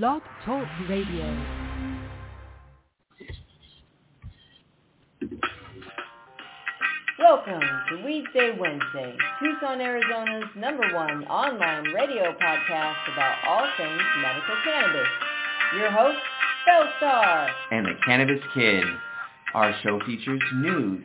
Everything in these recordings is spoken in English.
Blog Talk Radio. Welcome to Weedsday Wednesday, Tucson, Arizona's number one online radio podcast about all things medical cannabis. Your host, Bellstar. and the Cannabis Kid. Our show features news,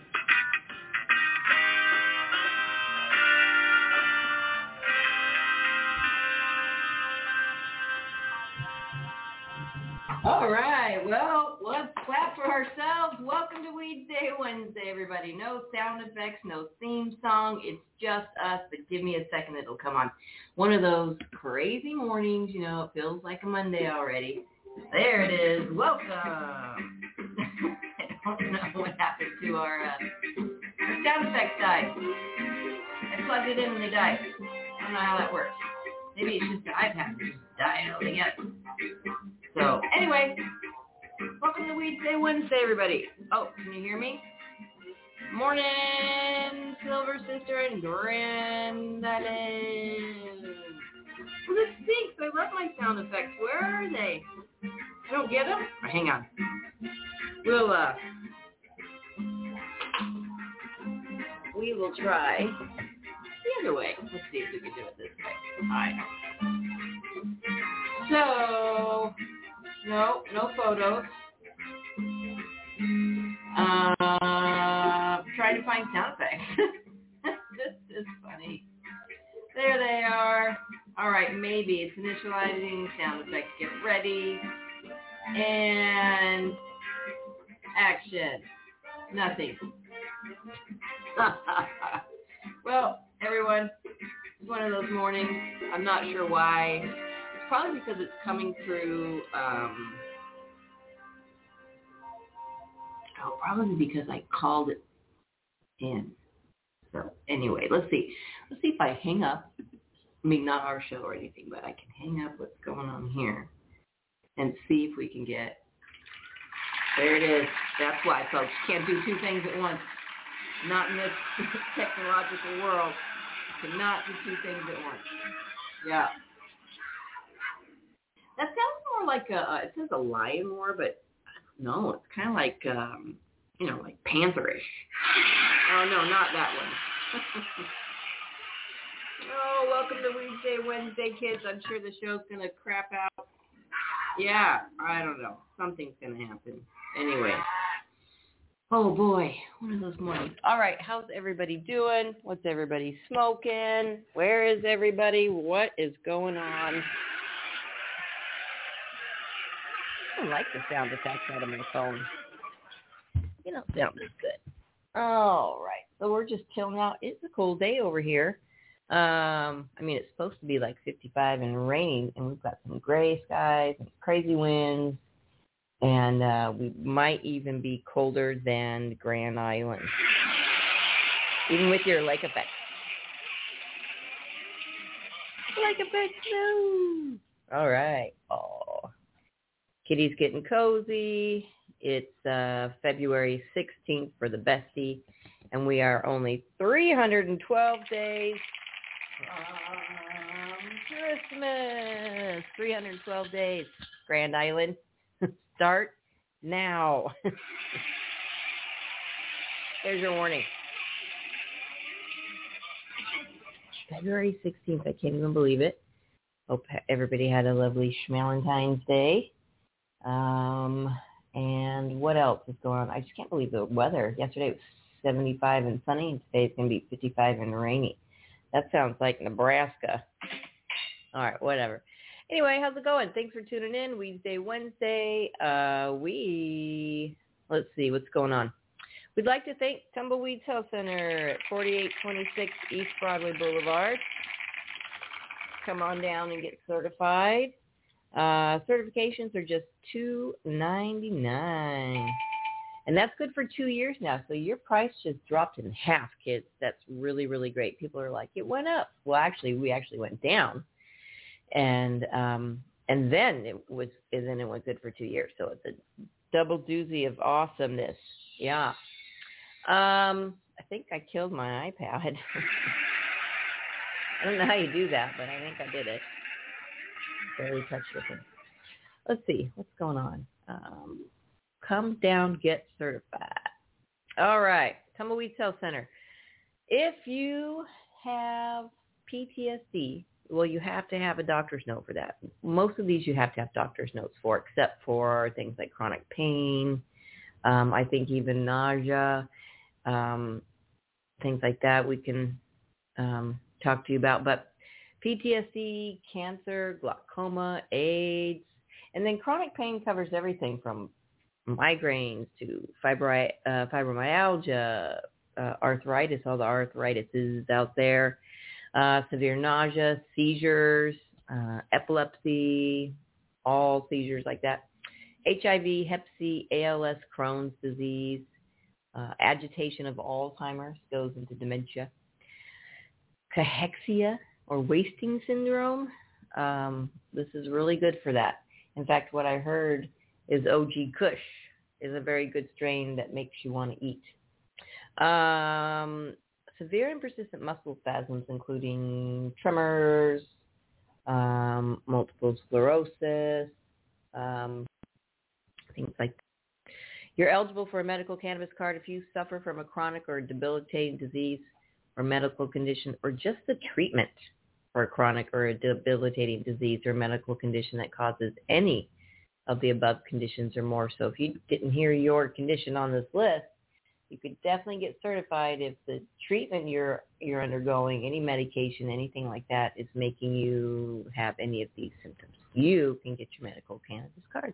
All right. Well, let's clap for ourselves. Welcome to Weedsday Wednesday, everybody. No sound effects, no theme song. It's just us, but give me a second. It'll come on. One of those crazy mornings, you know, it feels like a Monday already. There it is. Welcome. I don't know what happened to our, uh, sound effects died. I plugged it in and they died. I don't know how that works. Maybe it's just the iPad just died altogether. So anyway, welcome to Weedsday Wednesday, everybody. Oh, can you hear me? Morning, Silver Sister and Granddaddy. Well, this stinks. I love my sound effects. Where are they? I don't get them. Oh, hang on. We'll uh, we will try the other way. Let's see if we can do it this way. Right. So, no, no photos. Uh, trying to find sound effects. this is funny. There they are. All right, maybe it's initializing sound effects. Get ready. And action. Nothing. well, everyone, it's one of those mornings. I'm not sure why. Probably because it's coming through. Um, oh, probably because I called it in. So anyway, let's see. Let's see if I hang up. I mean, not our show or anything, but I can hang up what's going on here and see if we can get. There it is. That's why, folks. Can't do two things at once. Not in this technological world. Cannot do two things at once. Yeah. That sounds more like a, uh, it says a lion roar, but no, it's kind of like, um, you know, like pantherish. Oh, no, not that one. oh, welcome to Weedsday Wednesday, kids. I'm sure the show's going to crap out. Yeah, I don't know. Something's going to happen. Anyway. Oh boy, one of those mornings. All right, how's everybody doing? What's everybody smoking? Where is everybody? What is going on? I don't like the sound effects out of my phone. You know, sound is good. All right, so we're just chilling out. It's a cool day over here. Um, I mean, it's supposed to be like 55 and raining, and we've got some gray skies and crazy winds, and uh, we might even be colder than Grand Island, even with your lake effect. Lake effect, no. All right. Oh, Kitty's getting cozy. It's uh, February 16th for the bestie, and we are only 312 days from Christmas. 312 days. Grand Island. Start now. There's your warning. February 16th. I can't even believe it. Hope everybody had a lovely Schmalentine's Day. Um, And what else is going on? I just can't believe the weather. Yesterday it was 75 and sunny, and today it's going to be 55 and rainy. That sounds like Nebraska. All right, whatever. Anyway, how's it going? Thanks for tuning in. Weedsday, Wednesday. Uh, we let's see what's going on. We'd like to thank Tumbleweeds Health Center at 4826 East Broadway Boulevard. Come on down and get certified. Uh, certifications are just two ninety nine, and that's good for two years now. So your price just dropped in half, kids. That's really really great. People are like, it went up. Well, actually, we actually went down, and um, and then it was and then it went good for two years. So it's a double doozy of awesomeness. Yeah. Um, I think I killed my iPad. I don't know how you do that, but I think I did it it. Let's see what's going on. Um, come down, get certified. All right, Tumbleweed Health Center. If you have PTSD, well, you have to have a doctor's note for that. Most of these you have to have doctor's notes for, except for things like chronic pain. Um, I think even nausea, um, things like that we can um, talk to you about. But PTSD, cancer, glaucoma, AIDS, and then chronic pain covers everything from migraines to uh, fibromyalgia, uh, arthritis, all the arthritis is out there, uh, severe nausea, seizures, uh, epilepsy, all seizures like that, HIV, Hep C, ALS, Crohn's disease, uh, agitation of Alzheimer's goes into dementia, cachexia, or wasting syndrome. Um, this is really good for that. In fact, what I heard is OG Kush is a very good strain that makes you want to eat. Um, severe and persistent muscle spasms, including tremors, um, multiple sclerosis, um, things like that. You're eligible for a medical cannabis card if you suffer from a chronic or debilitating disease or medical condition or just the treatment for a chronic or a debilitating disease or medical condition that causes any of the above conditions or more. So if you didn't hear your condition on this list, you could definitely get certified if the treatment you're you're undergoing, any medication, anything like that, is making you have any of these symptoms. You can get your medical cannabis card.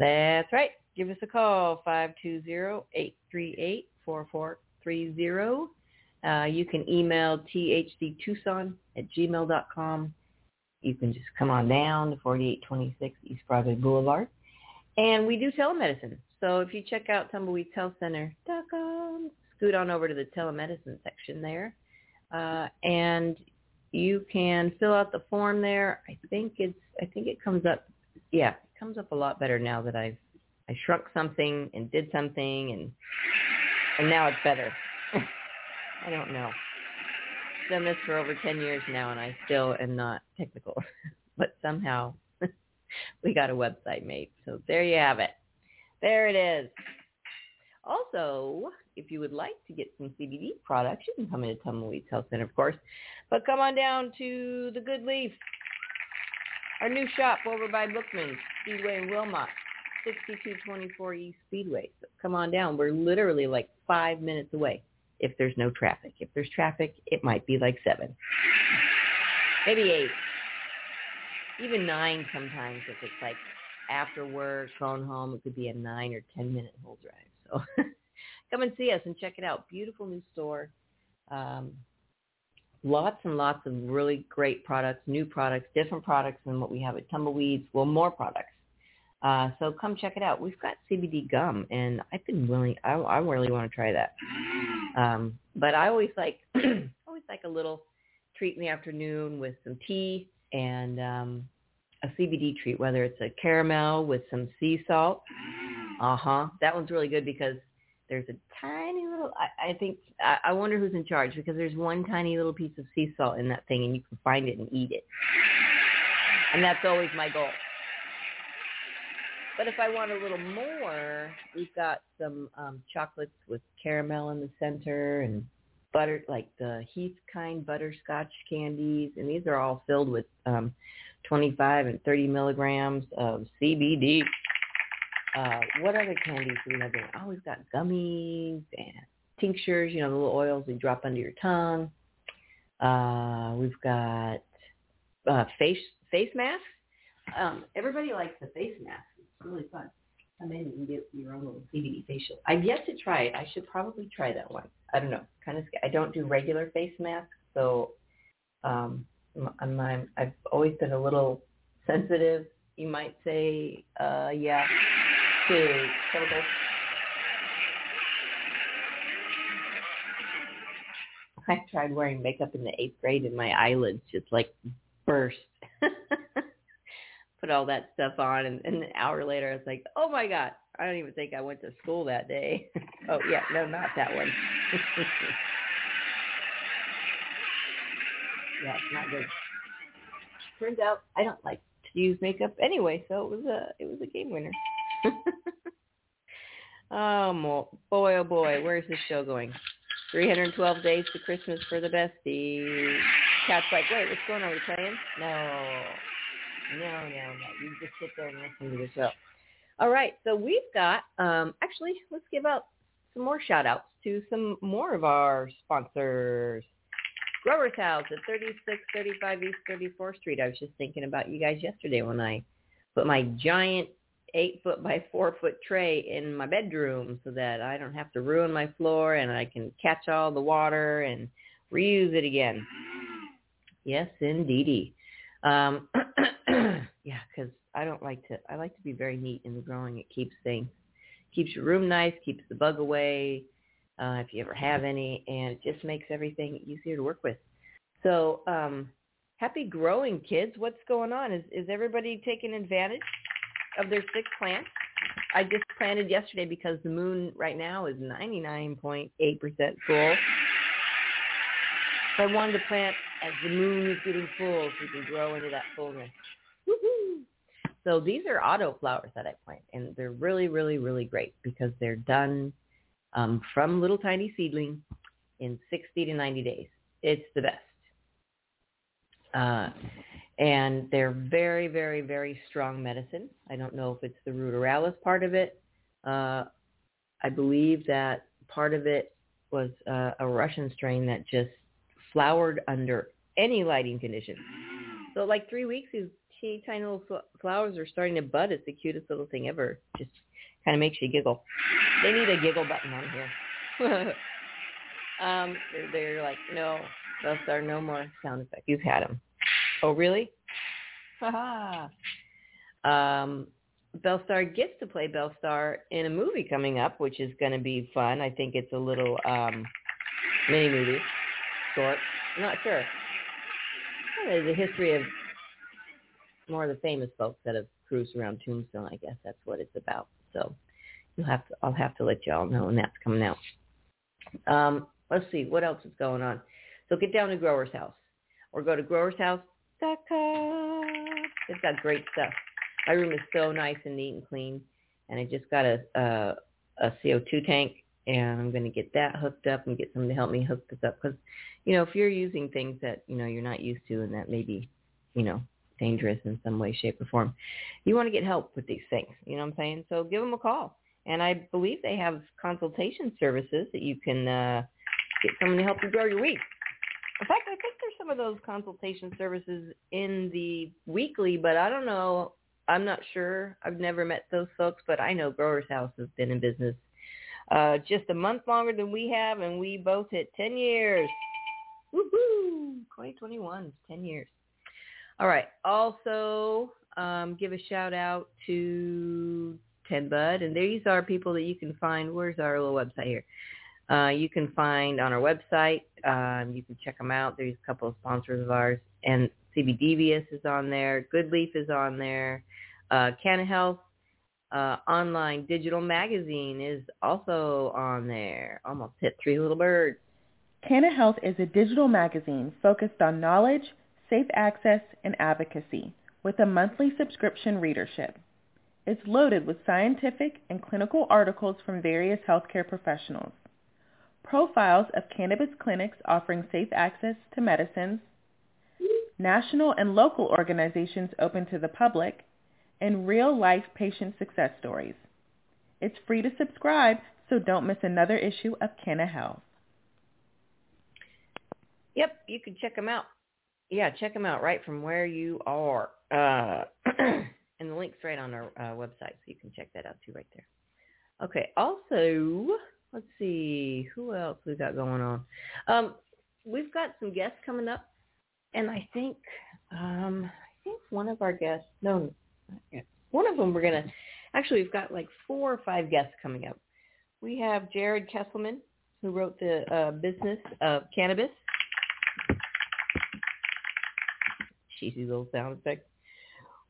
That's right. Give us a call, 520-838-4430. Uh, you can email thctucson at gmail.com. You can just come on down to 4826 East Broadway Boulevard. And we do telemedicine. So if you check out tumbleweedhealthcenter.com, scoot on over to the telemedicine section there. Uh, and you can fill out the form there. I think it's, I think it comes up, yeah, comes up a lot better now that I've I shrunk something and did something and and now it's better. I don't know. I've done this for over 10 years now and I still am not technical. but somehow we got a website made. So there you have it. There it is. Also, if you would like to get some CBD products, you can come into Tumbleweeds Health Center, of course. But come on down to the Good Leaf our new shop over by Bookman, Speedway in Wilmot, 6224 East Speedway. So come on down. We're literally like five minutes away if there's no traffic. If there's traffic, it might be like seven, maybe eight, even nine sometimes if it's like after work, going home. It could be a nine or ten minute whole drive. So come and see us and check it out. Beautiful new store. Um, lots and lots of really great products, new products, different products than what we have at Tumbleweeds. Well, more products. Uh, so come check it out. We've got CBD gum, and I've been willing. I, I really want to try that. Um, but I always like always like a little treat in the afternoon with some tea and um, a CBD treat, whether it's a caramel with some sea salt. Uh huh. That one's really good because there's a tiny little. I, I think I, I wonder who's in charge because there's one tiny little piece of sea salt in that thing, and you can find it and eat it. And that's always my goal. But if I want a little more, we've got some um, chocolates with caramel in the center and butter, like the Heath kind butterscotch candies, and these are all filled with um, 25 and 30 milligrams of CBD. Uh, what other candies do we have there? Oh, we've got gummies and tinctures, you know, the little oils you drop under your tongue. Uh, we've got uh, face face masks. Um, everybody likes the face mask. It's really fun. Come in and get your own little CBD facial. I've yet to try it. I should probably try that one. I don't know. Kind of. I don't do regular face masks, so um, I'm, I'm, I've always been a little sensitive. You might say, uh, yeah, to chemicals. I tried wearing makeup in the eighth grade and my eyelids just like burst. Put all that stuff on and, and an hour later I was like, oh my God, I don't even think I went to school that day. oh yeah, no, not that one. yeah, it's not good. Turns out I don't like to use makeup anyway, so it was a it was a game winner. oh boy, oh boy, where's this show going? 312 days to Christmas for the bestie. Cat's like, wait, what's going on? Are we playing? No. No, no, no. You just sit there and listen to the show. All right, so we've got, um, actually, let's give out some more shout outs to some more of our sponsors. Grower's House at 3635 East 34th Street. I was just thinking about you guys yesterday when I put my giant eight foot by four foot tray in my bedroom so that I don't have to ruin my floor and I can catch all the water and reuse it again. Yes, indeedy. Um, yeah, because I don't like to. I like to be very neat in the growing. It keeps things, keeps your room nice, keeps the bug away, uh, if you ever have any, and it just makes everything easier to work with. So, um, happy growing, kids. What's going on? Is is everybody taking advantage of their six plants? I just planted yesterday because the moon right now is 99.8% full. So I wanted to plant as the moon is getting full so we can grow into that fullness. Woo-hoo. So these are auto flowers that I plant, and they're really, really, really great because they're done um, from little tiny seedling in 60 to 90 days. It's the best. Uh, and they're very, very, very strong medicine. I don't know if it's the ruderalis part of it. Uh, I believe that part of it was uh, a Russian strain that just flowered under any lighting conditions. So like three weeks, these teeny tiny little flowers are starting to bud. It's the cutest little thing ever. Just kind of makes you giggle. They need a giggle button on here. um, they're, they're like, no, thus are no more sound effects. You've had them. Oh, really? Haha. um, Bellstar gets to play Bellstar in a movie coming up, which is going to be fun. I think it's a little um, mini movie, short. I'm not sure. There's a history of more of the famous folks that have cruised around Tombstone. I guess that's what it's about. So you'll have to, I'll have to let y'all know when that's coming out. Um, let's see what else is going on. So get down to Grower's House or go to growershouse.com. They've got great stuff. My room is so nice and neat and clean, and I just got a a, a CO2 tank, and I'm going to get that hooked up and get someone to help me hook this up because, you know, if you're using things that you know you're not used to and that may be, you know, dangerous in some way, shape, or form. You want to get help with these things. You know what I'm saying? So give them a call. And I believe they have consultation services that you can uh, get someone to help you grow your weed. In fact, I think some of those consultation services in the weekly, but I don't know. I'm not sure. I've never met those folks, but I know Growers House has been in business uh, just a month longer than we have, and we both hit 10 years. Woohoo! 2021, 10 years. All right. Also, um, give a shout out to Ten Bud, and these are people that you can find. Where's our little website here? Uh, you can find on our website. Um, you can check them out. There's a couple of sponsors of ours, and CBDVS is on there. Good Leaf is on there. Uh, Health uh, online digital magazine is also on there. Almost hit three little birds. Canna Health is a digital magazine focused on knowledge, safe access, and advocacy with a monthly subscription readership. It's loaded with scientific and clinical articles from various healthcare professionals, profiles of cannabis clinics offering safe access to medicines, national and local organizations open to the public, and real-life patient success stories. It's free to subscribe, so don't miss another issue of Canna Health. Yep, you can check them out. Yeah, check them out right from where you are. Uh, and the link's right on our uh, website, so you can check that out too right there. Okay, also, let's see, who else we got going on? Um, we've got some guests coming up, and I think, um, I think one of our guests, no, one of them we're to, actually we've got like four or five guests coming up. We have Jared Kesselman, who wrote the uh, Business of Cannabis. Cheesy little sound effect.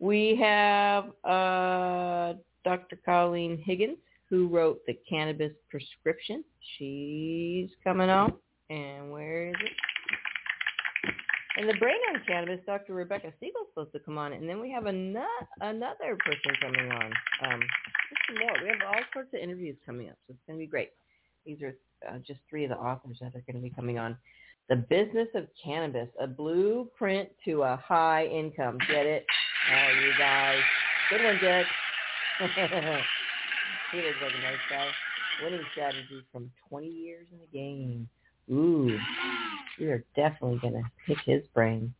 We have uh, Dr. Colleen Higgins, who wrote the Cannabis Prescription. She's coming on. And where is it? And the brain on cannabis, Dr. Rebecca Siegel's supposed to come on, and then we have another another person coming on. Um, just more. We have all sorts of interviews coming up, so it's going to be great. These are uh, just three of the authors that are going to be coming on. The business of cannabis, a blueprint to a high income. Get it? Oh, you guys. Good one, Jed. looks like a nice guy. Winning strategies from 20 years in the game. Ooh, we are definitely going to pick his brain.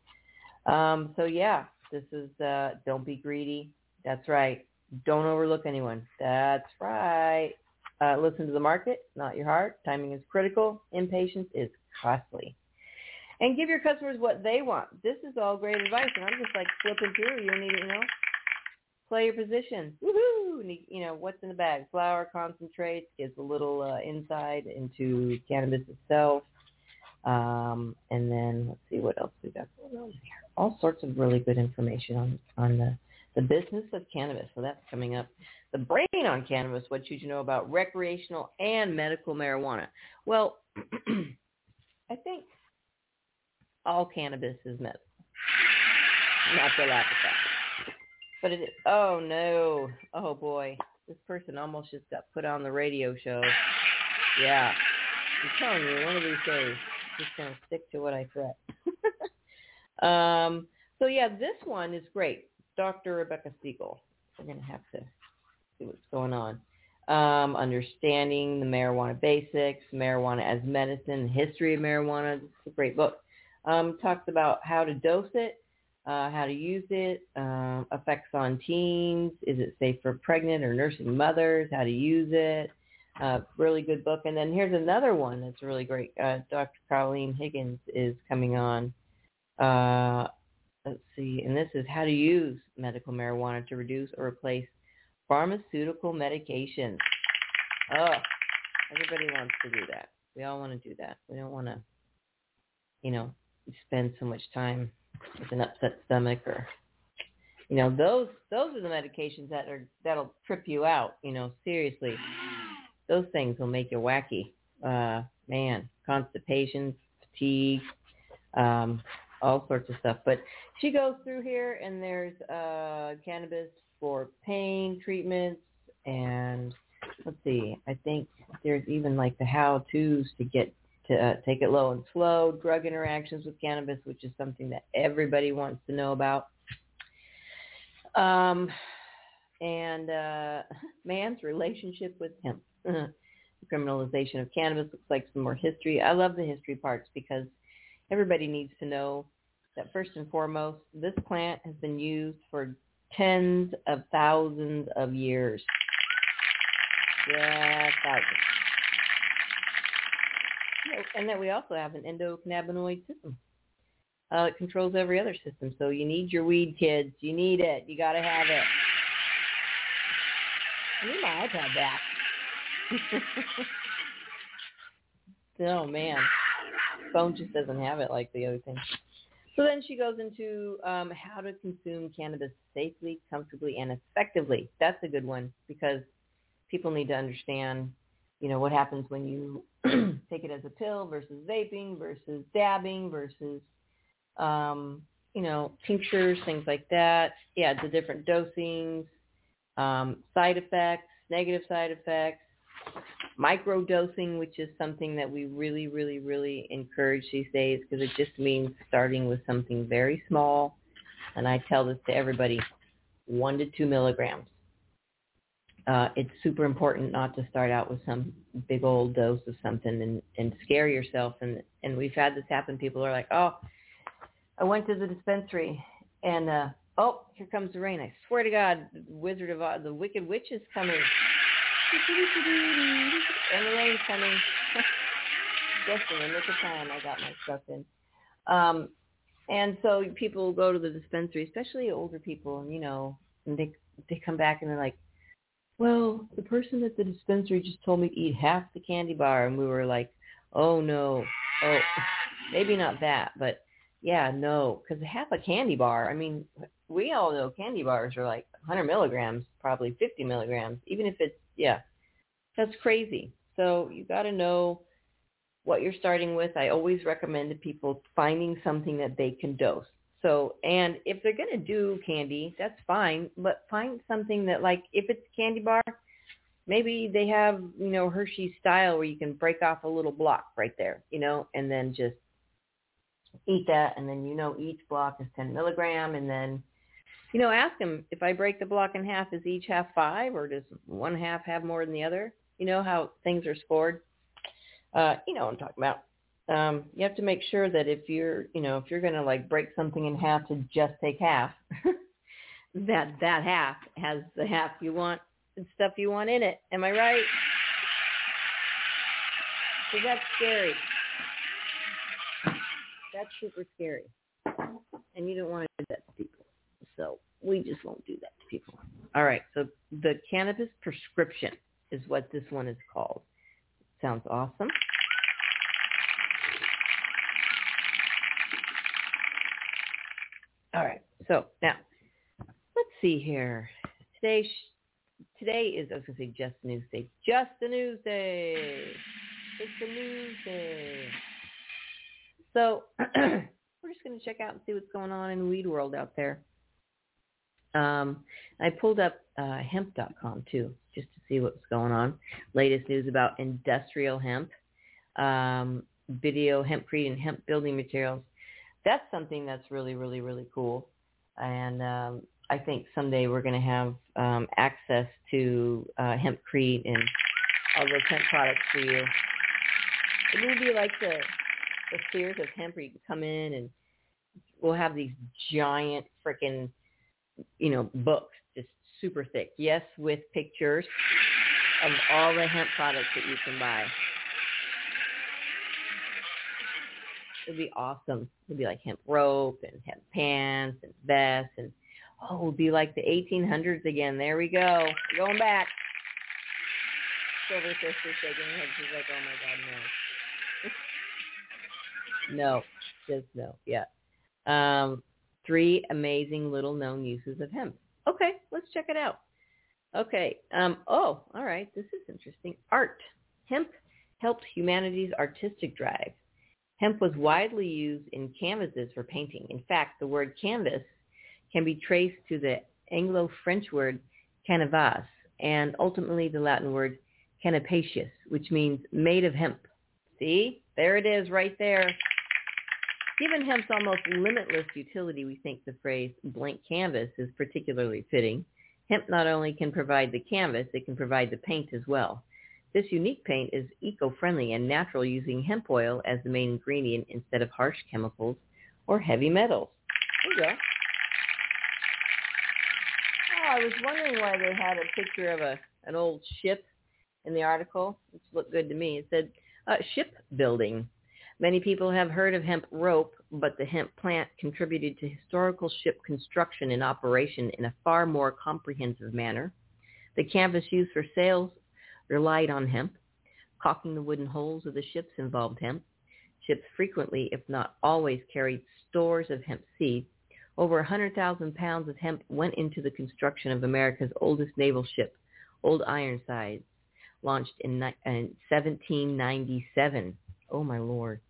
Um, so yeah, this is uh, don't be greedy. That's right. Don't overlook anyone. That's right. Uh, listen to the market, not your heart. Timing is critical. Impatience is costly. And give your customers what they want. This is all great advice, and I'm just like flipping through. You need, you know, play your position. Woohoo! You know, what's in the bag? Flower concentrates, gives a little uh, into cannabis itself. Um, and then let's see what else we got going on here. All sorts of really good information on, on the, the business of cannabis. So that's coming up. The brain on cannabis, what should you know about recreational and medical marijuana? Well, I think all cannabis is medical. Not at that. But it oh no, oh boy, this person almost just got put on the radio show. Yeah, I'm telling you, one of these days, I'm just gonna stick to what I said. um, so yeah, this one is great. Dr. Rebecca Siegel. We're gonna have to see what's going on. Um, understanding the marijuana basics, marijuana as medicine, history of marijuana. It's a great book. Um, talks about how to dose it, uh, how to use it, uh, effects on teens, is it safe for pregnant or nursing mothers, how to use it. Uh, really good book. And then here's another one that's really great. Uh, Dr. Colleen Higgins is coming on. Uh, let's see, and this is how to use medical marijuana to reduce or replace pharmaceutical medications. Oh, everybody wants to do that. We all want to do that. We don't want to, you know, spend so much time with an upset stomach or you know those those are the medications that are that'll trip you out you know seriously. Those things will make you wacky. Uh man constipation fatigue um all sorts of stuff. But she goes through here and there's uh cannabis for pain treatments and let's see i think there's even like the how to's to get to uh, take it low and slow, drug interactions with cannabis, which is something that everybody wants to know about. Um, and uh, man's relationship with hemp. the criminalization of cannabis looks like some more history. I love the history parts because everybody needs to know that first and foremost, this plant has been used for tens of thousands of years. Yeah, thousands and that we also have an endocannabinoid system. Uh, it controls every other system. So you need your weed, kids. You need it. You got to have it. Need my iPad back. oh man, phone just doesn't have it like the other thing. So then she goes into um, how to consume cannabis safely, comfortably, and effectively. That's a good one because people need to understand, you know, what happens when you take it as a pill versus vaping versus dabbing versus, um, you know, tinctures, things like that. Yeah, the different dosings, um, side effects, negative side effects, microdosing, which is something that we really, really, really encourage these days because it just means starting with something very small. And I tell this to everybody, one to two milligrams. Uh, it's super important not to start out with some big old dose of something and, and scare yourself. And, and we've had this happen. People are like, oh, I went to the dispensary and, uh, oh, here comes the rain. I swear to God, the Wizard of Oz, the Wicked Witch is coming and the rain's coming. Just in the time, I got my stuff in. Um, and so people go to the dispensary, especially older people, and you know, and they they come back and they're like, "Well, the person at the dispensary just told me to eat half the candy bar," and we were like, "Oh no, oh, maybe not that, but yeah, no, because half a candy bar. I mean, we all know candy bars are like 100 milligrams, probably 50 milligrams, even if it's yeah, that's crazy. So you got to know what you're starting with. I always recommend to people finding something that they can dose. So, and if they're going to do candy, that's fine, but find something that like, if it's candy bar, maybe they have, you know, Hershey style where you can break off a little block right there, you know, and then just eat that. And then, you know, each block is 10 milligram. And then, you know, ask them if I break the block in half, is each half five or does one half have more than the other? You know how things are scored? Uh, you know what I'm talking about. Um, you have to make sure that if you're, you know, if you're going to like break something in half to just take half, that that half has the half you want and stuff you want in it. Am I right? So that's scary. That's super scary. And you don't want to do that to people. So we just won't do that to people. All right. So the cannabis prescription is what this one is called. Sounds awesome. All right. So now, let's see here. Today, today is I was going to say just news day. Just a news day. It's a news day. So we're just going to check out and see what's going on in the weed world out there. Um, I pulled up uh, hemp.com too, just to see what's going on. Latest news about industrial hemp, um, video, hempcrete, and hemp building materials. That's something that's really, really, really cool. And um, I think someday we're going to have um, access to uh, hempcrete and all those hemp products for you. It would be like the the Sears of hemp where you can come in and we'll have these giant freaking you know, books, just super thick. Yes, with pictures of all the hemp products that you can buy. It'd be awesome. It'd be like hemp rope and hemp pants and vests and oh, it'd be like the 1800s again. There we go. We're going back. Silver sister shaking her head. She's like, oh my God, no. no, just no. Yeah. Um, three amazing little known uses of hemp. Okay, let's check it out. Okay. Um, oh, all right. This is interesting. Art. Hemp helped humanity's artistic drive. Hemp was widely used in canvases for painting. In fact, the word canvas can be traced to the Anglo-French word canevas and ultimately the Latin word cannapaceus, which means made of hemp. See? There it is right there. Given hemp's almost limitless utility, we think the phrase blank canvas is particularly fitting. Hemp not only can provide the canvas, it can provide the paint as well. This unique paint is eco-friendly and natural using hemp oil as the main ingredient instead of harsh chemicals or heavy metals. There you go. Oh, I was wondering why they had a picture of a an old ship in the article, which looked good to me. It said uh, ship building. Many people have heard of hemp rope, but the hemp plant contributed to historical ship construction and operation in a far more comprehensive manner. The canvas used for sails relied on hemp. Caulking the wooden hulls of the ships involved hemp. ships frequently, if not always, carried stores of hemp seed. Over 100,000 pounds of hemp went into the construction of America's oldest naval ship, Old Ironsides, launched in, in 1797. Uh, oh my lord.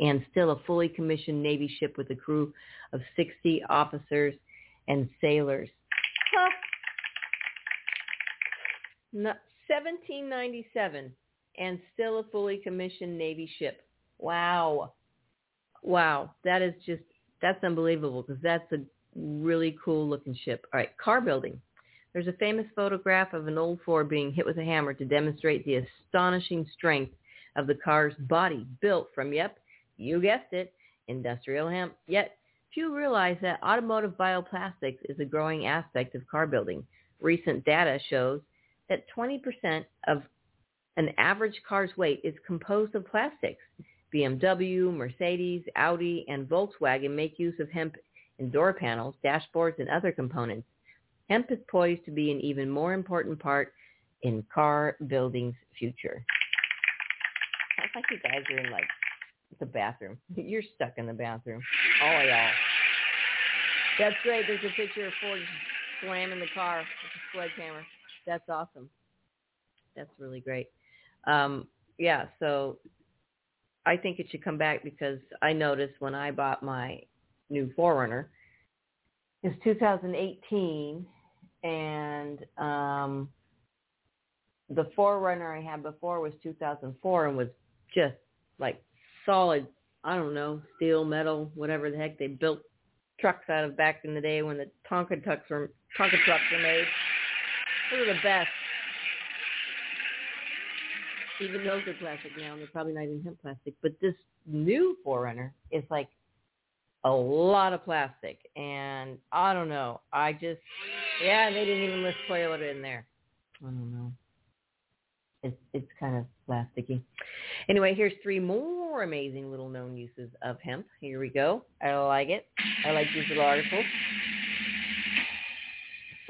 And still a fully commissioned Navy ship with a crew of 60 officers and sailors. Huh. No, 1797 and still a fully commissioned Navy ship. Wow. Wow. That is just, that's unbelievable because that's a really cool looking ship. All right, car building. There's a famous photograph of an old Ford being hit with a hammer to demonstrate the astonishing strength of the car's body built from, yep, you guessed it, industrial hemp. Yet few realize that automotive bioplastics is a growing aspect of car building. Recent data shows that 20% of an average car's weight is composed of plastics. BMW, Mercedes, Audi, and Volkswagen make use of hemp in door panels, dashboards, and other components. Hemp is poised to be an even more important part in car building's future. Sounds like you guys are in like the bathroom. You're stuck in the bathroom. All y'all. That's great. There's a picture of Ford slamming the car with a sledgehammer. That's awesome. That's really great. Um, yeah, so I think it should come back because I noticed when I bought my new 4Runner, it's 2018, and um, the 4Runner I had before was 2004 and was just like solid, I don't know, steel, metal, whatever the heck they built trucks out of back in the day when the Tonka trucks were Tonka trucks were made. Those are the best. Even those are plastic now, and they're probably not even hemp plastic. But this new 4Runner is like a lot of plastic, and I don't know. I just, yeah, they didn't even list Toyota in there. I don't know. It's it's kind of plasticky. Anyway, here's three more amazing little known uses of hemp. Here we go. I like it. I like these little articles.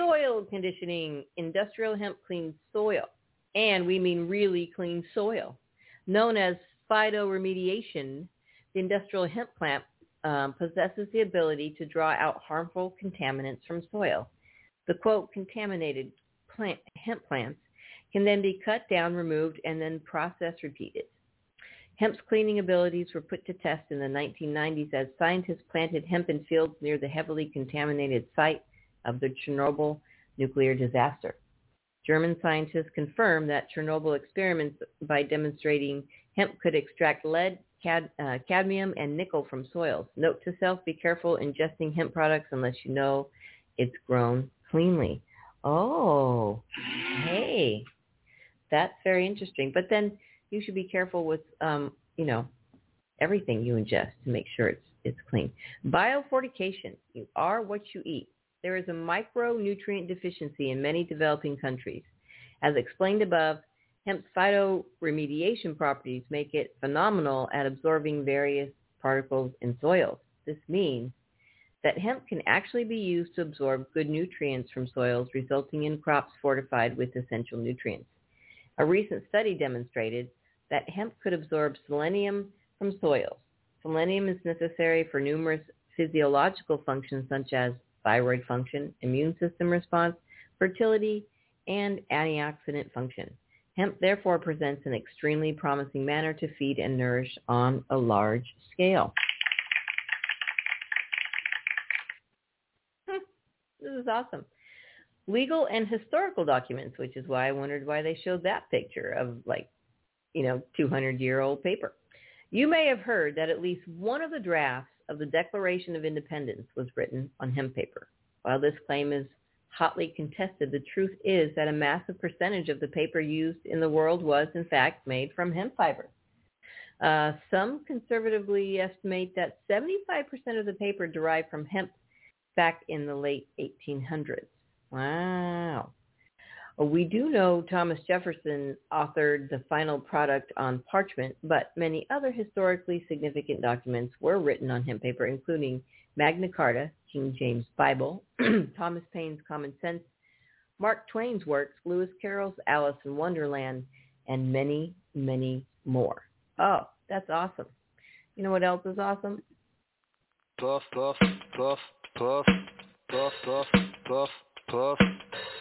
Soil conditioning. Industrial hemp cleans soil. And we mean really clean soil. Known as phytoremediation, the industrial hemp plant um, possesses the ability to draw out harmful contaminants from soil. The quote, contaminated plant, hemp plants can then be cut down, removed, and then processed repeated. Hemp's cleaning abilities were put to test in the 1990s as scientists planted hemp in fields near the heavily contaminated site of the Chernobyl nuclear disaster. German scientists confirmed that Chernobyl experiments by demonstrating hemp could extract lead, cad, uh, cadmium, and nickel from soils. Note to self, be careful ingesting hemp products unless you know it's grown cleanly. Oh, hey, that's very interesting. But then you should be careful with, um, you know, everything you ingest to make sure it's it's clean. Biofortification. You are what you eat. There is a micronutrient deficiency in many developing countries. As explained above, hemp's phytoremediation properties make it phenomenal at absorbing various particles in soils. This means that hemp can actually be used to absorb good nutrients from soils, resulting in crops fortified with essential nutrients. A recent study demonstrated that hemp could absorb selenium from soils. Selenium is necessary for numerous physiological functions such as thyroid function, immune system response, fertility, and antioxidant function. Hemp therefore presents an extremely promising manner to feed and nourish on a large scale. Hmm, this is awesome legal and historical documents, which is why I wondered why they showed that picture of like, you know, 200 year old paper. You may have heard that at least one of the drafts of the Declaration of Independence was written on hemp paper. While this claim is hotly contested, the truth is that a massive percentage of the paper used in the world was in fact made from hemp fiber. Uh, some conservatively estimate that 75% of the paper derived from hemp back in the late 1800s. Wow. Uh, we do know Thomas Jefferson authored the final product on parchment, but many other historically significant documents were written on hemp paper, including Magna Carta, King James Bible, Thomas Paine's Common Sense, Mark Twain's works, Lewis Carroll's Alice in Wonderland, and many, many more. Oh, That's awesome. You know what else is awesome? Puff, puff, puff, puff, puff, puff, puff, puff,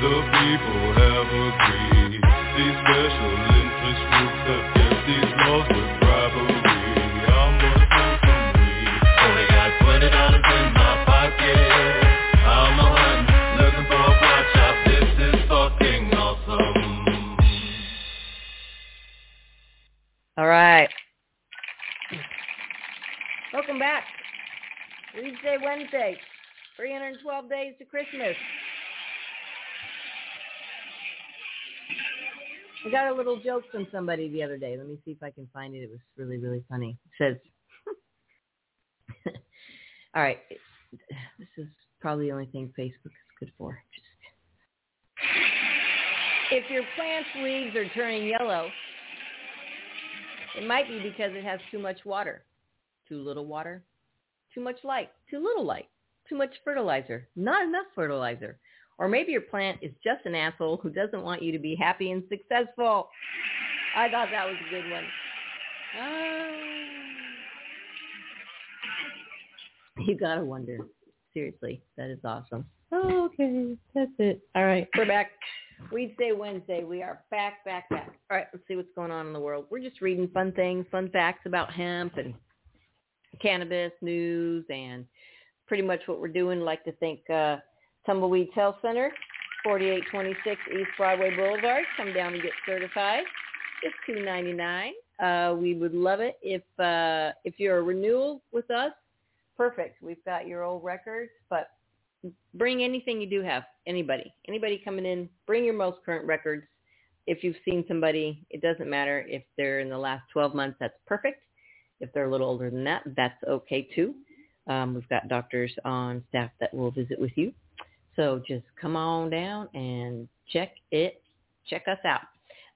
The people have agreed. These special interest groups have kept these laws with bribery. I'm gonna smoke some weed. Only got twenty dollars in my pocket. I'm a hunting, looking for a pot shop. This is fucking awesome. All right. Welcome back. Weedsday, Wednesday. 312 days to Christmas. I got a little joke from somebody the other day. Let me see if I can find it. It was really, really funny. It says, all right, this is probably the only thing Facebook is good for. Just if your plant's leaves are turning yellow, it might be because it has too much water. Too little water, too much light, too little light, too much fertilizer, not enough fertilizer. Or maybe your plant is just an asshole who doesn't want you to be happy and successful. I thought that was a good one. Ah. You gotta wonder. Seriously, that is awesome. okay, that's it. All right, we're back. Weedsday Wednesday. We are back, back, back. All right, let's see what's going on in the world. We're just reading fun things, fun facts about hemp and cannabis news and pretty much what we're doing. I'd like to thank uh, Tumbleweeds Health Center, 4826 East Broadway Boulevard. Come down and get certified. It's two ninety nine. Uh, we would love it if uh, if you're a renewal with us. Perfect. We've got your old records, but bring anything you do have. Anybody, anybody coming in, bring your most current records. If you've seen somebody, it doesn't matter if they're in the last 12 months. That's perfect. If they're a little older than that, that's okay too. Um, we've got doctors on staff that will visit with you. So just come on down and check it, check us out.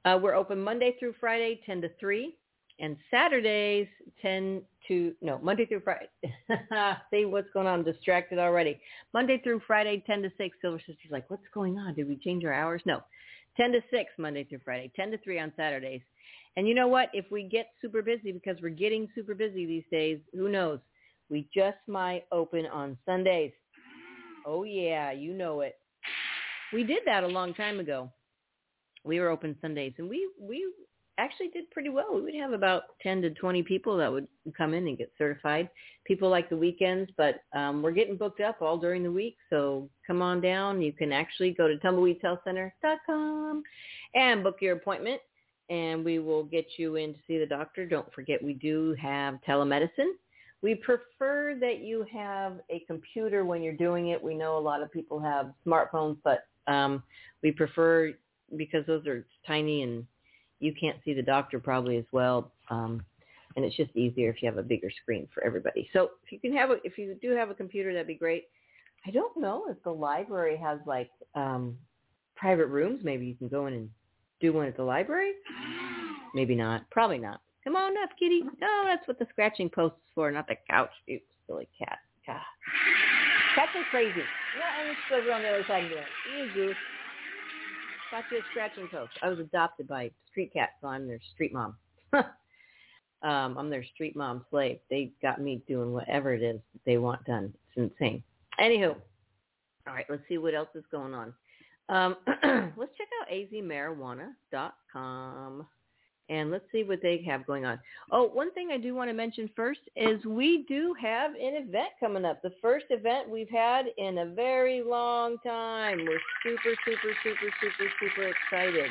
Uh, we're open Monday through Friday, 10 to 3, and Saturdays, 10 to, no, Monday through Friday. See what's going on. I'm distracted already. Monday through Friday, 10 to 6. Silver Sister's like, what's going on? Did we change our hours? No. 10 to 6 Monday through Friday, 10 to 3 on Saturdays. And you know what? If we get super busy, because we're getting super busy these days, who knows? We just might open on Sundays. Oh, yeah, you know it. We did that a long time ago we were open Sundays, and we we actually did pretty well. We would have about 10 to 20 people that would come in and get certified. People like the weekends, but um, we're getting booked up all during the week. So come on down. You can actually go to tumbleweedshealthcenter.com and book your appointment, and we will get you in to see the doctor. Don't forget, we do have telemedicine. We prefer that you have a computer when you're doing it. We know a lot of people have smartphones, but um, we prefer because those are tiny and you can't see the doctor probably as well. Um, and it's just easier if you have a bigger screen for everybody. So if you can have a, if you do have a computer, that'd be great. I don't know if the library has like um, private rooms. Maybe you can go in and do one at the library. Maybe not. Probably not. Come on up, kitty. No, that's what the scratching post is for, not the couch. You silly cat. God. Cats are crazy. Yeah, I'm just over on the other side of the You goose. Got you a scratching post. I was adopted by street cats, so I'm their street mom. um, I'm their street mom slave. They got me doing whatever it is they want done. It's insane. Anywho, all right, let's see what else is going on. Um, let's check out azmarijuana.com and let's see what they have going on. Oh, one thing I do want to mention first is we do have an event coming up. The first event we've had in a very long time. We're super, super, super, super, super excited.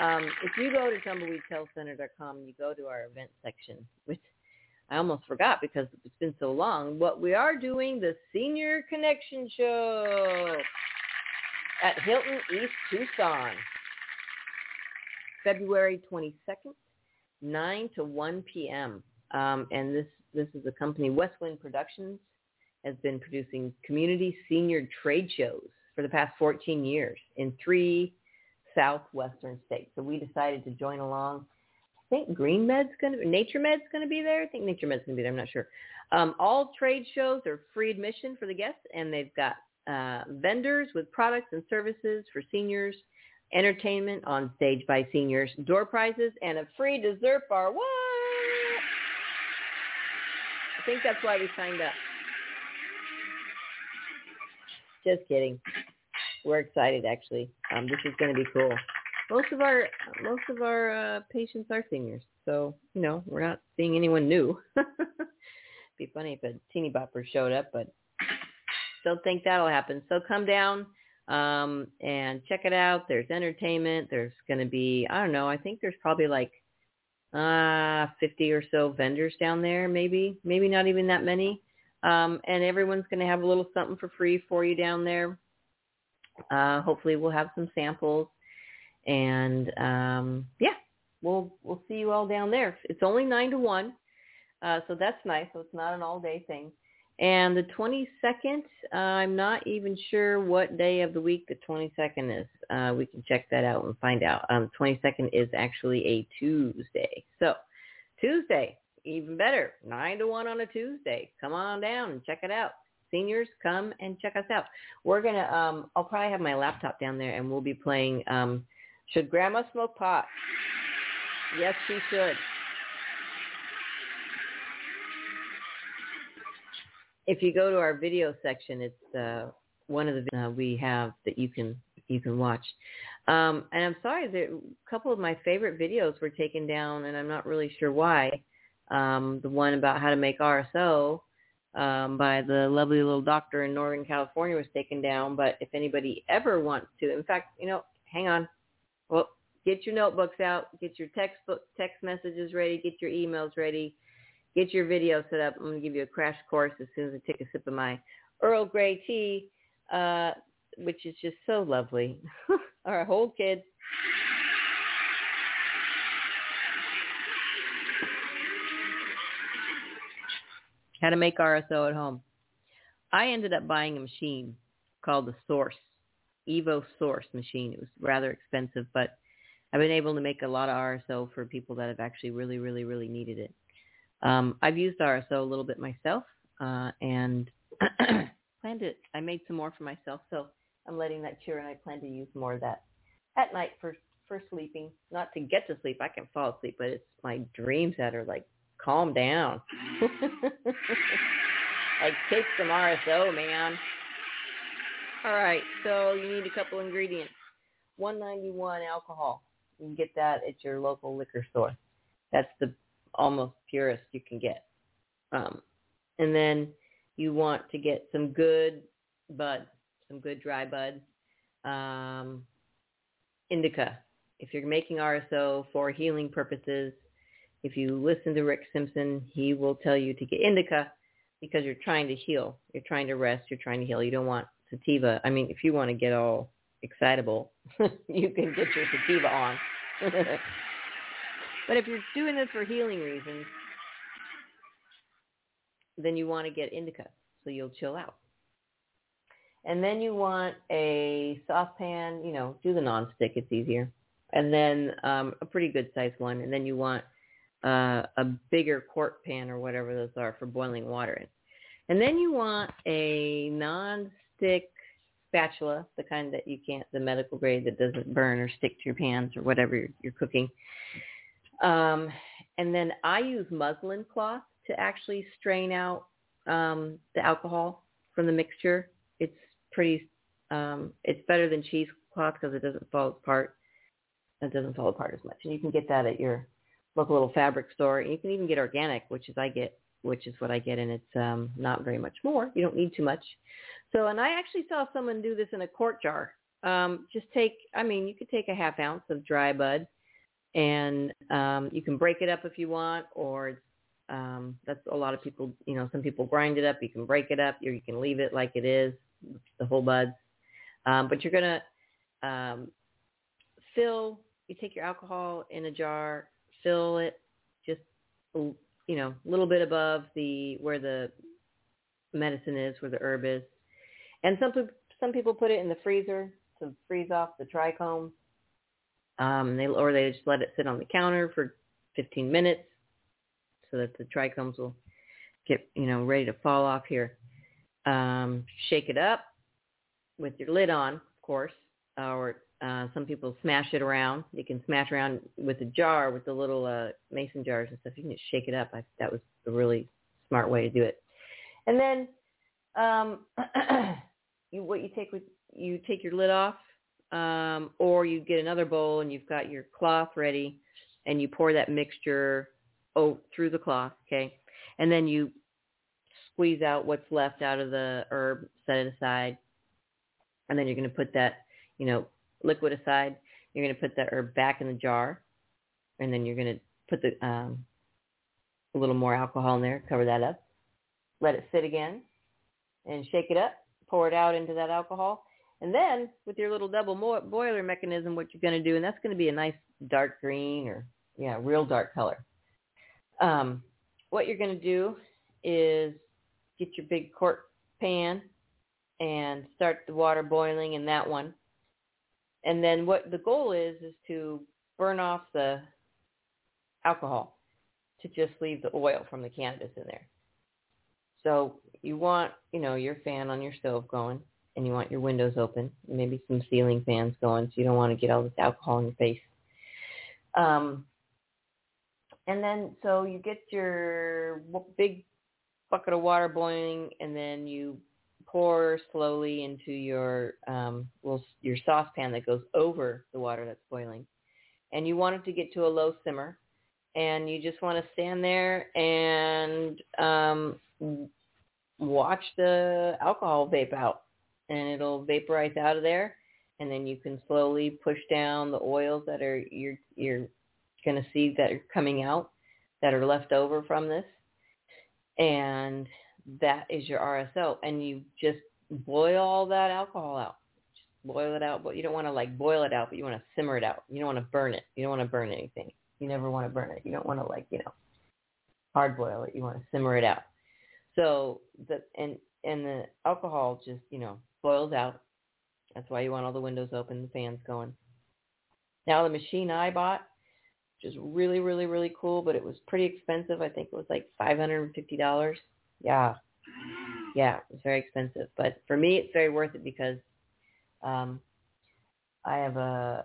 Um, if you go to tumbleweedshealthcenter.com and you go to our event section, which I almost forgot because it's been so long, what we are doing the Senior Connection Show at Hilton East Tucson. February 22nd, 9 to 1 p.m. Um, and this, this is a company, Westwind Productions, has been producing community senior trade shows for the past 14 years in three southwestern states. So we decided to join along. I think Green Med's going to, Nature Med's going to be there. I think Nature Med's going to be there. I'm not sure. Um, all trade shows are free admission for the guests, and they've got uh, vendors with products and services for seniors entertainment on stage by seniors, door prizes, and a free dessert bar. What? I think that's why we signed up. Just kidding. We're excited, actually. Um, this is going to be cool. Most of our most of our uh, patients are seniors, so you know we're not seeing anyone new. be funny if a teeny bopper showed up, but don't think that'll happen. So come down um, and check it out. There's entertainment. There's going to be, I don't know, I think there's probably like uh, 50 or so vendors down there, maybe, maybe not even that many. Um, and everyone's going to have a little something for free for you down there. Uh, hopefully we'll have some samples and, um, yeah, we'll, we'll see you all down there. It's only nine to one. Uh, so that's nice. So it's not an all day thing. And the 22nd, uh, I'm not even sure what day of the week the 22nd is. Uh, we can check that out and find out. Um, 22nd is actually a Tuesday. So Tuesday, even better, 9 to 1 on a Tuesday. Come on down and check it out. Seniors, come and check us out. We're going to, um, I'll probably have my laptop down there and we'll be playing um, Should Grandma Smoke Pot? Yes, she should. If you go to our video section, it's uh, one of the uh, we have that you can you can watch. Um, and I'm sorry, there, a couple of my favorite videos were taken down, and I'm not really sure why. Um, the one about how to make RSO um, by the lovely little doctor in Northern California was taken down. But if anybody ever wants to, in fact, you know, hang on. Well, get your notebooks out, get your textbook, text messages ready, get your emails ready, get your video set up. I'm going to give you a crash course as soon as I take a sip of my Earl Grey tea, uh, which is just so lovely. All right, hold kids. How to make RSO at home. I ended up buying a machine called the Source, Evo Source machine. It was rather expensive, but I've been able to make a lot of RSO for people that have actually really, really, really needed it. Um, I've used RSO a little bit myself, uh, and planned it. I made some more for myself, so I'm letting that cure, and I plan to use more of that at night for for sleeping. Not to get to sleep, I can fall asleep, but it's my dreams that are like, calm down. like take some RSO, man. All right, so you need a couple ingredients. 191 alcohol. You can get that at your local liquor store. That's the almost purest you can get. Um, and then you want to get some good bud, some good dry bud. Um, indica. If you're making RSO for healing purposes, if you listen to Rick Simpson, he will tell you to get indica because you're trying to heal. You're trying to rest. You're trying to heal. You don't want sativa. I mean, if you want to get all excitable, you can get your sativa on. but if you're doing this for healing reasons, then you want to get indica so you'll chill out. And then you want a saucepan, you know, do the nonstick, it's easier. And then um, a pretty good sized one. And then you want uh, a bigger quart pan or whatever those are for boiling water in. And then you want a non-stick spatula, the kind that you can't, the medical grade that doesn't burn or stick to your pans or whatever you're, you're cooking. Um, and then I use muslin cloth to actually strain out um, the alcohol from the mixture. It's pretty, um, it's better than cheesecloth because it doesn't fall apart. It doesn't fall apart as much. And you can get that at your local little fabric store. You can even get organic, which is I get, which is what I get, and it's um, not very much more. You don't need too much. So, and I actually saw someone do this in a quart jar. Um, just take, I mean, you could take a half ounce of dry bud, and um, you can break it up if you want, or um, that's a lot of people. You know, some people grind it up. You can break it up, or you can leave it like it is, the whole buds. Um, but you're gonna um, fill. You take your alcohol in a jar, fill it just you know a little bit above the where the medicine is, where the herb is, and some some people put it in the freezer to freeze off the trichome. Um, they or they just let it sit on the counter for 15 minutes so that the trichomes will get you know ready to fall off here. Um, shake it up with your lid on, of course, or uh, some people smash it around. You can smash around with a jar with the little uh, mason jars and stuff. You can just shake it up. I, that was a really smart way to do it. And then um, you what you take with you take your lid off, um, or you get another bowl and you've got your cloth ready, and you pour that mixture oh, through the cloth, okay, and then you squeeze out what's left out of the herb, set it aside, and then you're going to put that, you know, liquid aside. You're going to put that herb back in the jar, and then you're going to put the um, a little more alcohol in there, cover that up, let it sit again, and shake it up. Pour it out into that alcohol, and then with your little double mo- boiler mechanism, what you're going to do, and that's going to be a nice dark green or yeah, real dark color. Um, what you're going to do is get your big quart pan and start the water boiling in that one. And then what the goal is is to burn off the alcohol to just leave the oil from the cannabis in there. So you want, you know, your fan on your stove going and you want your windows open, maybe some ceiling fans going so you don't want to get all this alcohol in your face. Um, and then so you get your big bucket of water boiling and then you pour slowly into your um, well, your saucepan that goes over the water that's boiling, and you want it to get to a low simmer, and you just want to stand there and um, watch the alcohol vape out, and it'll vaporize out of there, and then you can slowly push down the oils that are you're you're going to see that are coming out that are left over from this, and that is your RSO, and you just boil all that alcohol out. Just boil it out, but you don't want to like boil it out, but you want to simmer it out. You don't want to burn it. You don't want to burn anything. You never want to burn it. You don't want to like you know hard boil it. You want to simmer it out. So the and and the alcohol just you know boils out. That's why you want all the windows open, the fans going. Now the machine I bought, which is really really really cool, but it was pretty expensive. I think it was like five hundred and fifty dollars. Yeah, yeah, it was very expensive. But for me, it's very worth it because um, I have a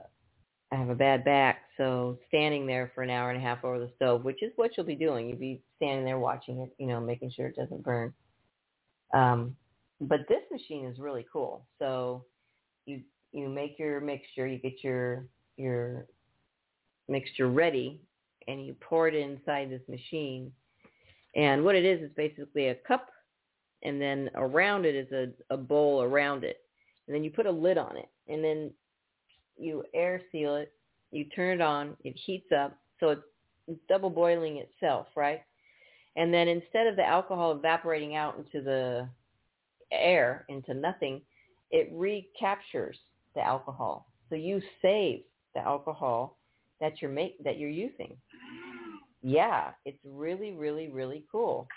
I have a bad back, so standing there for an hour and a half over the stove, which is what you'll be doing. You'll be standing there watching it, you know, making sure it doesn't burn. Um, but this machine is really cool. So you you make your mixture, you get your your mixture ready, and you pour it inside this machine. And what it is is basically a cup, and then around it is a, a bowl around it, and then you put a lid on it, and then you air seal it, you turn it on, it heats up, so it's double boiling itself, right? And then instead of the alcohol evaporating out into the air, into nothing, it recaptures the alcohol. So you save the alcohol that you're make that you're using. Yeah, it's really, really, really cool.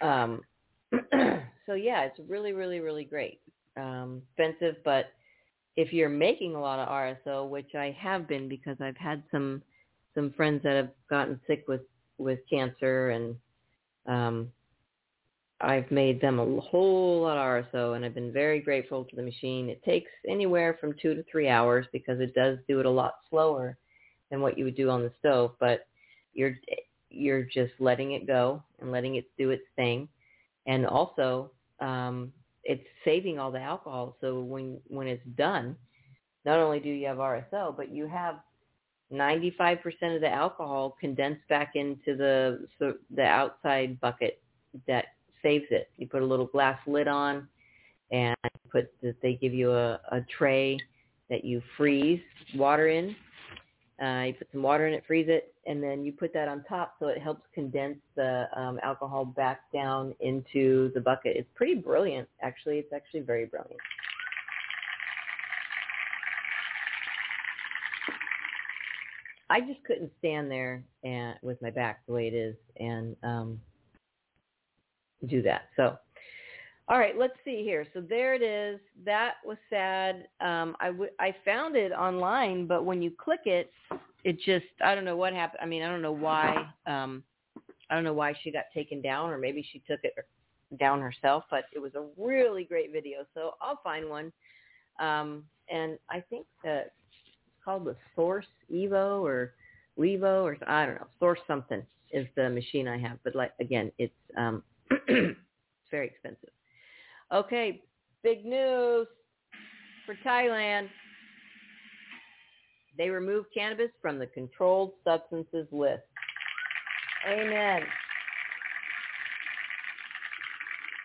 Um, so yeah, it's really, really, really great. Um, expensive, but if you're making a lot of RSO, which I have been because I've had some some friends that have gotten sick with with cancer, and um, I've made them a whole lot of RSO, and I've been very grateful to the machine. It takes anywhere from two to three hours because it does do it a lot slower than what you would do on the stove, but you're you're just letting it go and letting it do its thing and also um, it's saving all the alcohol. So when when it's done, not only do you have RSO, but you have 95% of the alcohol condensed back into the so the outside bucket that saves it. You put a little glass lid on, and put they give you a, a tray that you freeze water in. Uh, you put some water in it, freeze it, and then you put that on top so it helps condense the um, alcohol back down into the bucket. It's pretty brilliant, actually. It's actually very brilliant. I just couldn't stand there and with my back the way it is and um, do that. So, all right, let's see here. So there it is. That was sad. Um, I, w- I found it online, but when you click it, it just I don't know what happened. I mean, I don't know why. Um, I don't know why she got taken down, or maybe she took it down herself. But it was a really great video, so I'll find one. Um, and I think that called the Source Evo or Levo or I don't know. Source something is the machine I have, but like again, it's um, it's very expensive. Okay, big news for Thailand. They removed cannabis from the controlled substances list. Amen.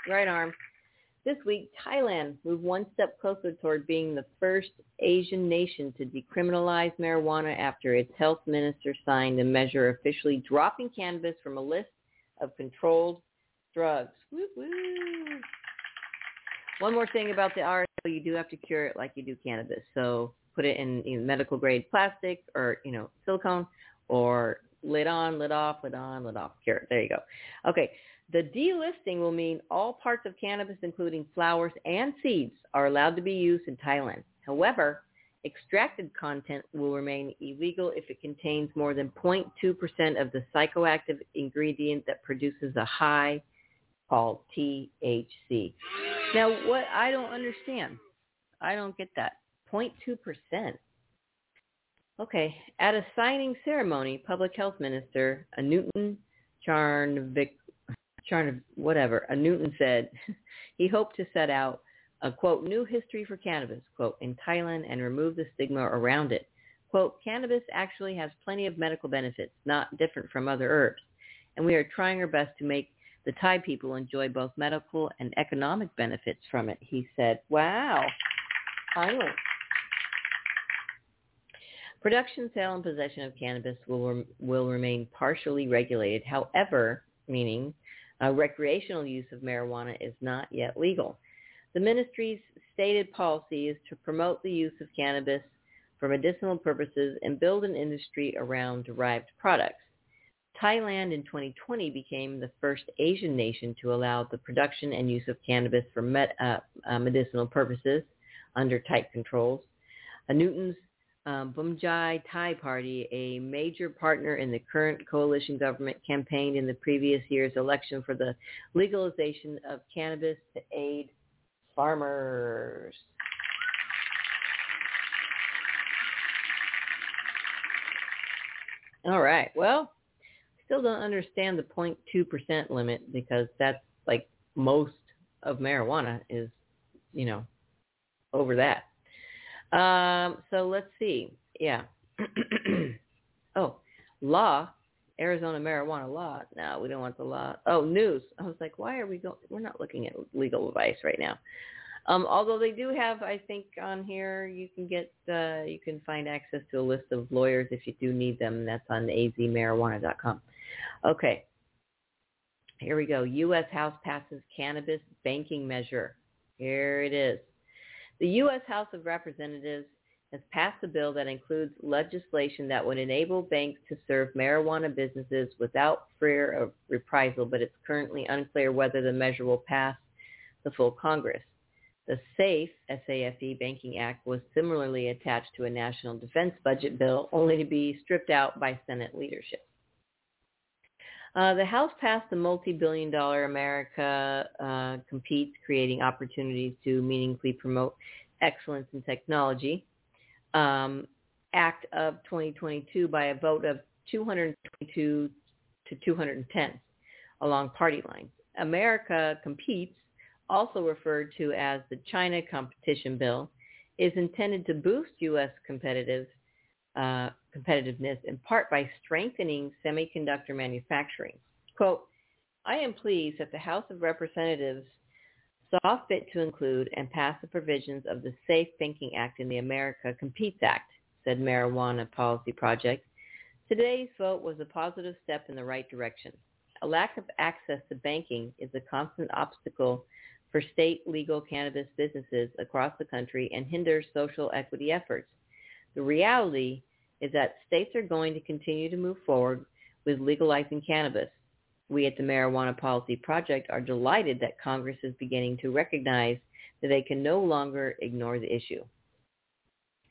Right arm. This week, Thailand moved one step closer toward being the first Asian nation to decriminalize marijuana after its health minister signed a measure officially dropping cannabis from a list of controlled drugs. Woo woo. One more thing about the RSO, you do have to cure it like you do cannabis. So put it in you know, medical grade plastic or, you know, silicone or lid on, lit off, lit on, lit off, cure. There you go. Okay. The delisting will mean all parts of cannabis, including flowers and seeds, are allowed to be used in Thailand. However, extracted content will remain illegal if it contains more than 0.2% of the psychoactive ingredient that produces a high called THC. Now, what I don't understand, I don't get that. 0.2%. Okay. At a signing ceremony, Public Health Minister Newton Charnvik, Charn, whatever, Newton said he hoped to set out a, quote, new history for cannabis, quote, in Thailand and remove the stigma around it Quote, cannabis actually has plenty of medical benefits, not different from other herbs, and we are trying our best to make the Thai people enjoy both medical and economic benefits from it, he said. Wow. Finally. Production, sale, and possession of cannabis will, will remain partially regulated. However, meaning uh, recreational use of marijuana is not yet legal. The ministry's stated policy is to promote the use of cannabis for medicinal purposes and build an industry around derived products. Thailand in 2020 became the first Asian nation to allow the production and use of cannabis for med- uh, uh, medicinal purposes under tight controls. Uh, Newton's um, Bhumjaithai Party, a major partner in the current coalition government, campaigned in the previous year's election for the legalization of cannabis to aid farmers. All right. Well, still don't understand the 0.2% limit because that's like most of marijuana is, you know, over that. Um, so let's see. Yeah. oh, law, Arizona marijuana law. No, we don't want the law. Oh, news. I was like, why are we going? We're not looking at legal advice right now. Um, although they do have, I think on here you can get, uh, you can find access to a list of lawyers if you do need them. That's on azmarijuana.com. Okay. Here we go. U.S. House passes cannabis banking measure. Here it is. The U.S. House of Representatives has passed a bill that includes legislation that would enable banks to serve marijuana businesses without fear of reprisal, but it's currently unclear whether the measure will pass the full Congress. The SAFE, S-A-F-E Banking Act was similarly attached to a national defense budget bill, only to be stripped out by Senate leadership. Uh, the House passed the multi-billion dollar America uh, Competes, creating opportunities to meaningfully promote excellence in technology um, Act of 2022 by a vote of 222 to 210 along party lines. America Competes, also referred to as the China Competition Bill, is intended to boost U.S. competitive uh, competitiveness in part by strengthening semiconductor manufacturing. Quote, I am pleased that the House of Representatives saw fit to include and pass the provisions of the Safe Banking Act in the America Competes Act, said Marijuana Policy Project. Today's vote was a positive step in the right direction. A lack of access to banking is a constant obstacle for state legal cannabis businesses across the country and hinders social equity efforts. The reality is that states are going to continue to move forward with legalizing cannabis. We at the Marijuana Policy Project are delighted that Congress is beginning to recognize that they can no longer ignore the issue.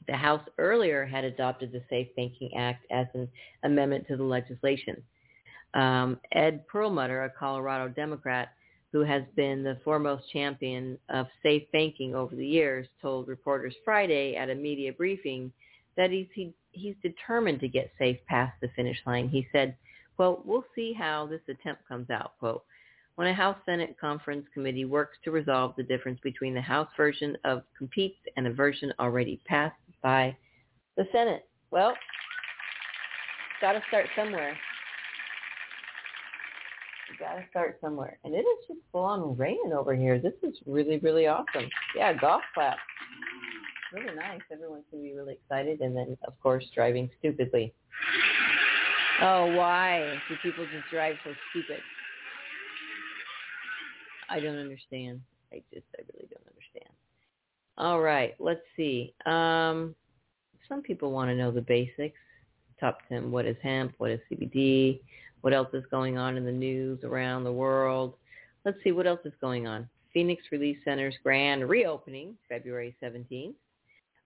The House earlier had adopted the Safe Banking Act as an amendment to the legislation. Um, Ed Perlmutter, a Colorado Democrat who has been the foremost champion of safe banking over the years, told reporters Friday at a media briefing that he's, he, he's determined to get safe past the finish line. He said, quote, we'll see how this attempt comes out, quote. When a House Senate Conference Committee works to resolve the difference between the House version of competes and a version already passed by the Senate. Well, got to start somewhere. Got to start somewhere. And it is just full on raining over here. This is really, really awesome. Yeah, golf clap. Really nice. Everyone's going to be really excited. And then, of course, driving stupidly. Oh, why do people just drive so stupid? I don't understand. I just, I really don't understand. All right, let's see. Um, some people want to know the basics. Top 10, what is hemp? What is CBD? What else is going on in the news around the world? Let's see what else is going on. Phoenix Relief Center's grand reopening, February 17th.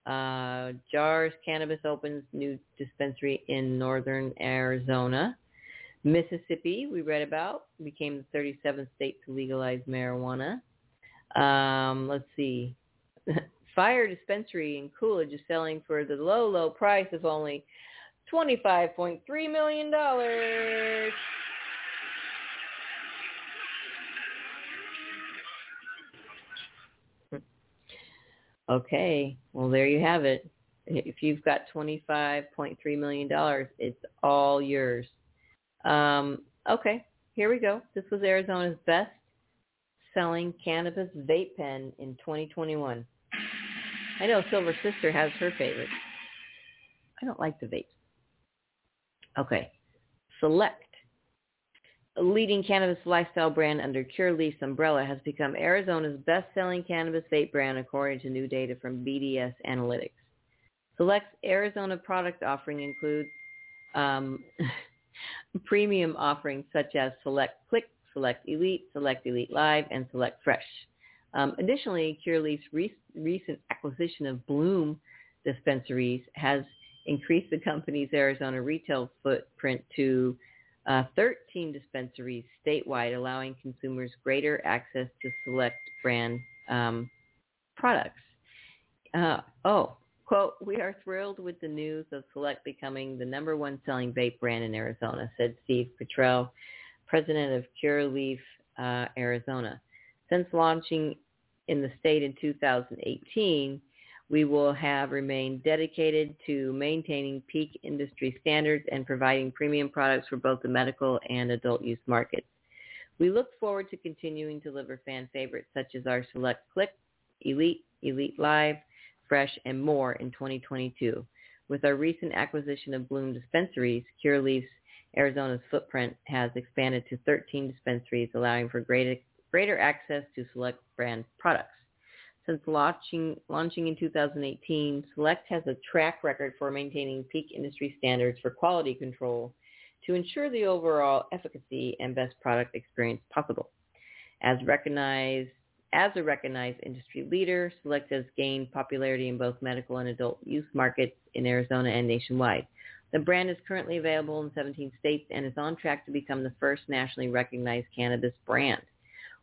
Uh, Jars Cannabis opens new dispensary in northern Arizona. Mississippi, we read about, became the 37th state to legalize marijuana. Um, let's see. Fire dispensary in Coolidge is selling for the low, low price of only $25.3 million. Okay, well there you have it. If you've got $25.3 million, it's all yours. Um, okay, here we go. This was Arizona's best selling cannabis vape pen in 2021. I know Silver Sister has her favorite. I don't like the vape. Okay. Select. Leading cannabis lifestyle brand under Curaleaf's umbrella has become Arizona's best-selling cannabis vape brand according to new data from BDS Analytics. Select's Arizona product offering includes um, premium offerings such as Select Click, Select Elite, Select Elite Live, and Select Fresh. Um, additionally, Curaleaf's re- recent acquisition of Bloom dispensaries has increased the company's Arizona retail footprint to uh, 13 dispensaries statewide, allowing consumers greater access to select brand um, products. Uh, oh, quote, we are thrilled with the news of Select becoming the number one selling vape brand in Arizona, said Steve Petrell, president of Curaleaf uh, Arizona. Since launching in the state in 2018, we will have remained dedicated to maintaining peak industry standards and providing premium products for both the medical and adult use markets. We look forward to continuing to deliver fan favorites such as our Select Click, Elite, Elite Live, Fresh, and more in 2022. With our recent acquisition of Bloom Dispensaries, Curaleaf's Arizona's footprint has expanded to 13 dispensaries, allowing for greater, greater access to select brand products. Since launching, launching in 2018, Select has a track record for maintaining peak industry standards for quality control to ensure the overall efficacy and best product experience possible. As recognized as a recognized industry leader, Select has gained popularity in both medical and adult use markets in Arizona and nationwide. The brand is currently available in 17 states and is on track to become the first nationally recognized cannabis brand.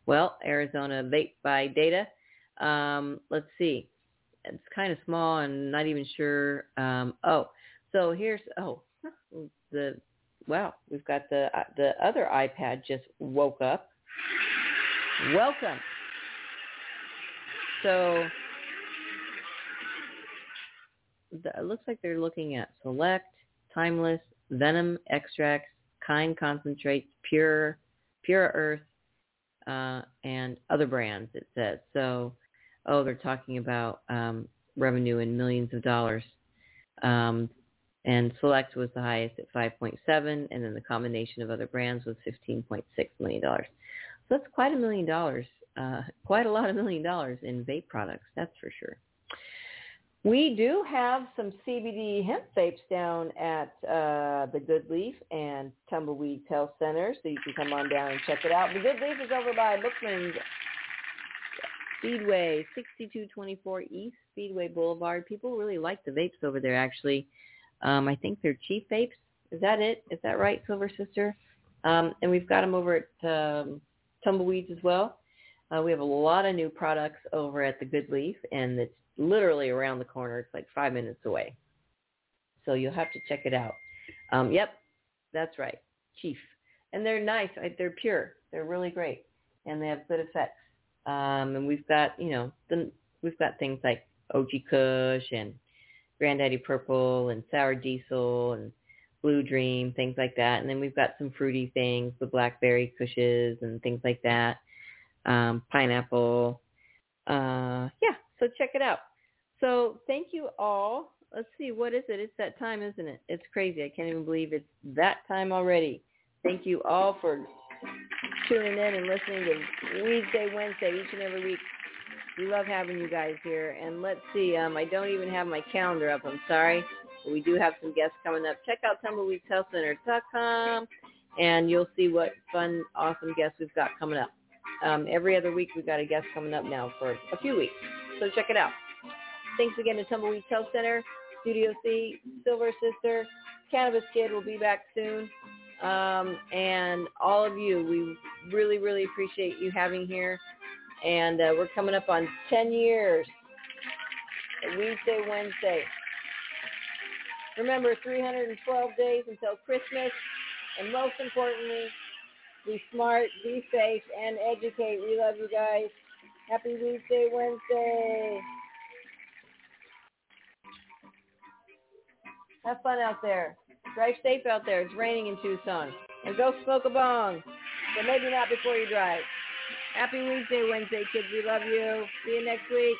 Well, Arizona Vape by Data um, let's see. It's kind of small and not even sure. Um, oh, so here's oh the wow we've got the uh, the other iPad just woke up. Welcome. So the, it looks like they're looking at Select, Timeless, Venom extracts, Kind concentrates, Pure, Pure Earth, uh, and other brands. It says so oh, they're talking about um, revenue in millions of dollars. Um, and Select was the highest at 5.7, and then the combination of other brands was 15.6 million dollars. So that's quite a million dollars, uh, quite a lot of million dollars in vape products. That's for sure. We do have some CBD hemp vapes down at uh, the Good Leaf and Tumbleweed Health Center, so you can come on down and check it out. The Good Leaf is over by Bookman's Speedway, 6224 East Speedway Boulevard. People really like the vapes over there, actually. Um, I think they're cheap vapes. Is that it? Is that right, Silver Sister? Um, and we've got them over at um, Tumbleweeds as well. Uh, we have a lot of new products over at the Good Leaf, and it's literally around the corner. It's like five minutes away. So you'll have to check it out. Um, yep, that's right, Chief. And they're nice. They're pure. They're really great, and they have good effects. Um, and we've got, you know, the, we've got things like OG Kush and Granddaddy Purple and Sour Diesel and Blue Dream, things like that. And then we've got some fruity things, the blackberry Kushes and things like that. Um, pineapple. Uh, yeah, so check it out. So thank you all. Let's see, what is it? It's that time, isn't it? It's crazy. I can't even believe it's that time already. Thank you all for tuning in and listening to Weedsday, Wednesday, each and every week. We love having you guys here. And let's see, um, I don't even have my calendar up. I'm sorry. But we do have some guests coming up. Check out tumbleweedshealthcenter.com and you'll see what fun, awesome guests we've got coming up. Um, every other week we've got a guest coming up now for a few weeks. So check it out. Thanks again to Tumbleweed Health Center, Studio C, Silver Sister, Cannabis Kid will be back soon. Um, and all of you, we really, really appreciate you having here. And uh, we're coming up on 10 years. Weedsday, Wednesday. Remember, 312 days until Christmas. And most importantly, be smart, be safe, and educate. We love you guys. Happy Weedsday, Wednesday. Have fun out there. Drive safe out there. It's raining in Tucson. And go smoke a bong. But maybe not before you drive. Happy Weedsday, Wednesday, kids. We love you. See you next week.